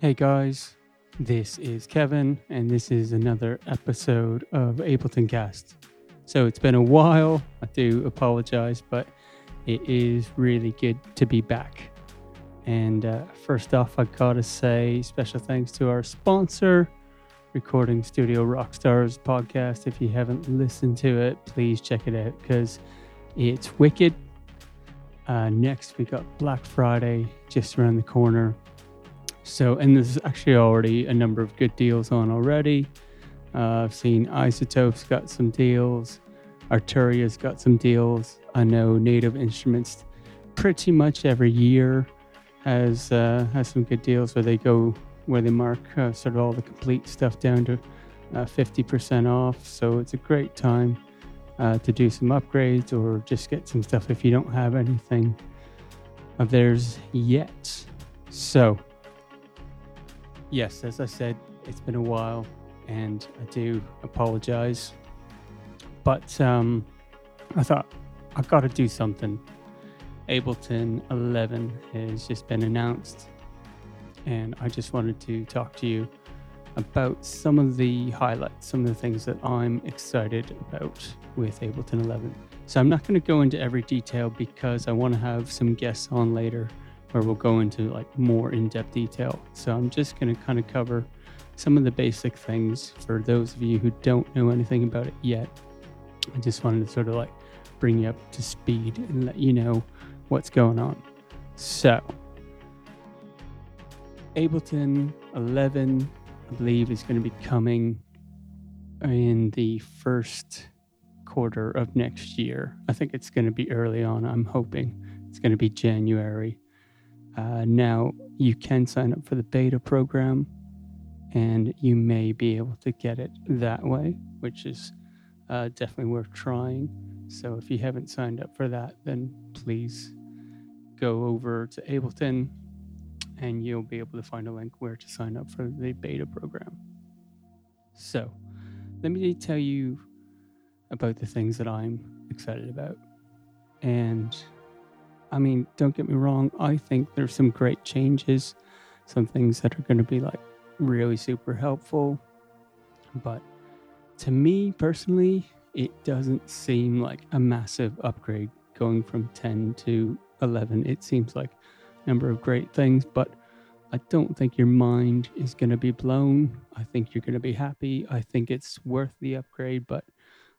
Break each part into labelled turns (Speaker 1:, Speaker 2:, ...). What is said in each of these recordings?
Speaker 1: Hey guys, this is Kevin, and this is another episode of Ableton Cast. So it's been a while, I do apologize, but it is really good to be back. And uh, first off, I gotta say special thanks to our sponsor, Recording Studio Rockstars podcast. If you haven't listened to it, please check it out because it's wicked. Uh, next, we got Black Friday just around the corner. So, and there's actually already a number of good deals on already. Uh, I've seen iZotope's got some deals, Arturia's got some deals. I know Native Instruments pretty much every year has uh, has some good deals where they go where they mark uh, sort of all the complete stuff down to uh, 50% off. So it's a great time uh, to do some upgrades or just get some stuff if you don't have anything of theirs yet. So yes, as I said, it's been a while, and I do apologize. But um, I thought I've got to do something. Ableton 11 has just been announced, and I just wanted to talk to you about some of the highlights, some of the things that I'm excited about with Ableton 11. So I'm not going to go into every detail because I want to have some guests on later where we'll go into like more in-depth detail. So I'm just going to kind of cover some of the basic things for those of you who don't know anything about it yet. I just wanted to sort of like bring you up to speed and let you know what's going on. So, Ableton 11, I believe, is going to be coming in the first quarter of next year. I think it's going to be early on. I'm hoping it's going to be January uh, now, you can sign up for the beta program and you may be able to get it that way, which is uh, definitely worth trying. So, if you haven't signed up for that, then please go over to Ableton and you'll be able to find a link where to sign up for the beta program. So, let me tell you about the things that I'm excited about. And I mean, don't get me wrong, I think there's some great changes, some things that are going to be like really super helpful. But to me personally, it doesn't seem like a massive upgrade going from 10 to 11. It seems like a number of great things, but I don't think your mind is going to be blown. I think you're going to be happy. I think it's worth the upgrade, but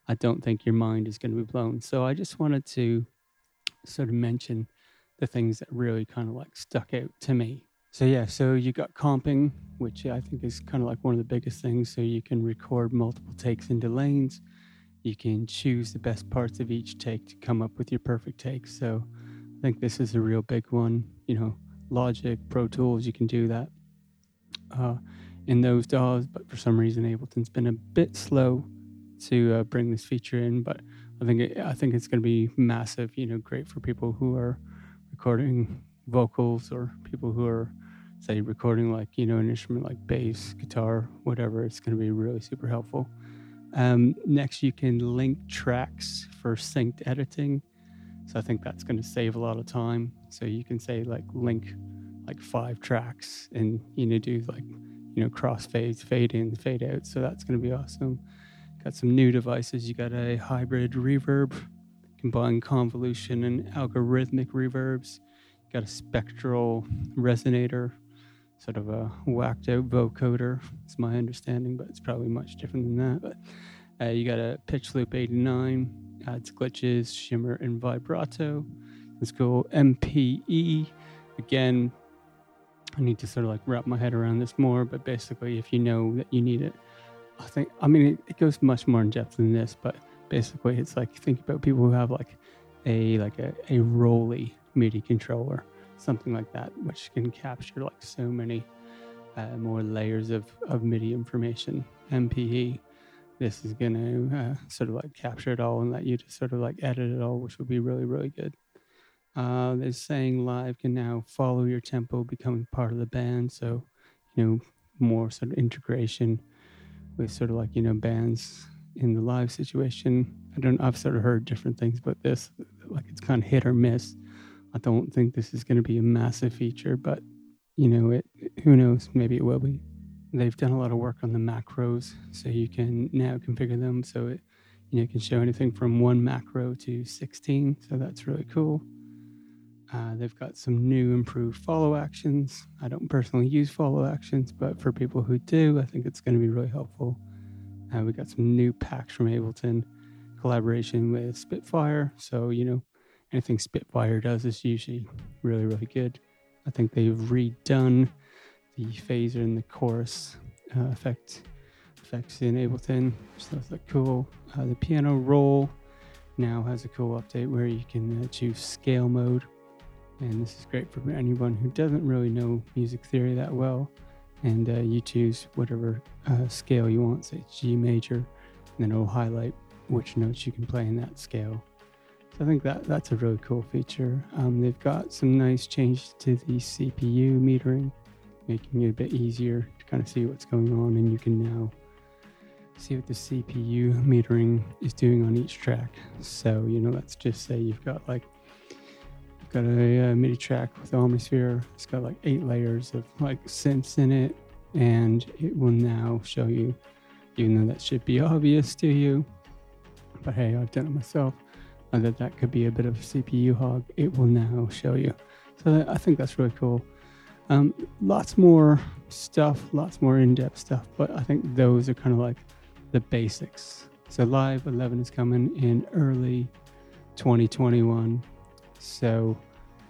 Speaker 1: I don't think your mind is going to be blown. So I just wanted to sort of mention the things that really kind of like stuck out to me. So yeah, so you got comping, which I think is kind of like one of the biggest things. So you can record multiple takes into lanes. You can choose the best parts of each take to come up with your perfect take. So I think this is a real big one. You know, Logic, Pro Tools, you can do that uh, in those DAWs, but for some reason Ableton's been a bit slow to uh, bring this feature in. But I think it, I think it's going to be massive. You know, great for people who are recording vocals or people who are say recording like you know an instrument like bass guitar whatever. It's going to be really super helpful. Um, next you can link tracks for synced editing. So i think that's going to save a lot of time. So you can say like link like five tracks and you know do like you know cross fades fade in fade out. So that's going to be awesome got some new devices you got a hybrid reverb combine convolution and algorithmic reverbs. Got a spectral resonator, sort of a whacked out vocoder. It's my understanding, but it's probably much different than that. But uh, you got a pitch loop 89, adds glitches, shimmer, and vibrato. Let's go MPE. Again, I need to sort of like wrap my head around this more, but basically, if you know that you need it, I think, I mean, it, it goes much more in depth than this, but basically it's like think about people who have like a like a, a Roli MIDI controller, something like that, which can capture like so many uh, more layers of, of MIDI information. MPE, this is going to uh, sort of like capture it all and let you just sort of like edit it all, which would be really, really good. Uh, they're saying live can now follow your tempo, becoming part of the band. So, you know, more sort of integration with sort of like, you know, bands in the live situation. I don't. I've sort of heard different things about this. Like it's kind of hit or miss. I don't think this is going to be a massive feature, but you know, it who knows? Maybe it will be. They've done a lot of work on the macros, so you can now configure them so it you know, can show anything from one macro to 16. So that's really cool. Uh, they've got some new improved follow actions. I don't personally use follow actions, but for people who do, I think it's going to be really helpful. Uh, we got some new packs from Ableton, collaboration with Spitfire. So, you know, anything Spitfire does is usually really, really good. I think they've redone the phaser and the chorus uh, effect effects in Ableton, so that's cool. Uh, the piano roll now has a cool update where you can uh, choose scale mode, and this is great for anyone who doesn't really know music theory that well. And uh, you choose whatever uh, scale you want, say G major, and then it'll highlight which notes you can play in that scale. So I think that that's a really cool feature. Um, they've got some nice changes to the CPU metering, making it a bit easier to kind of see what's going on, and you can now see what the CPU metering is doing on each track. So, you know, let's just say you've got like got a, a MIDI track with Omnisphere. It's got like eight layers of like synths in it, and it will now show you, even though that should be obvious to you. But hey, I've done it myself. that that could be a bit of a CPU hog. It will now show you. So I think that's really cool. Um, lots more stuff, lots more in-depth stuff, but I think those are kind of like the basics. So Live 11 is coming in early 2021. So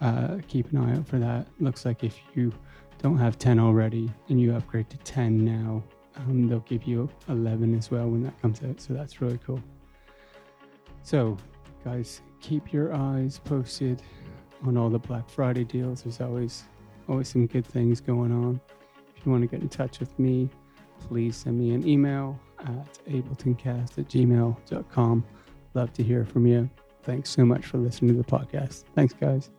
Speaker 1: uh, keep an eye out for that. Looks like if you don't have 10 already and you upgrade to 10 now, um, they'll give you 11 as well when that comes out. So that's really cool. So, guys, keep your eyes posted on all the Black Friday deals. There's always always some good things going on. If you want to get in touch with me, please send me an email at abletoncast at gmail.com. Love to hear from you. Thanks so much for listening to the podcast. Thanks, guys.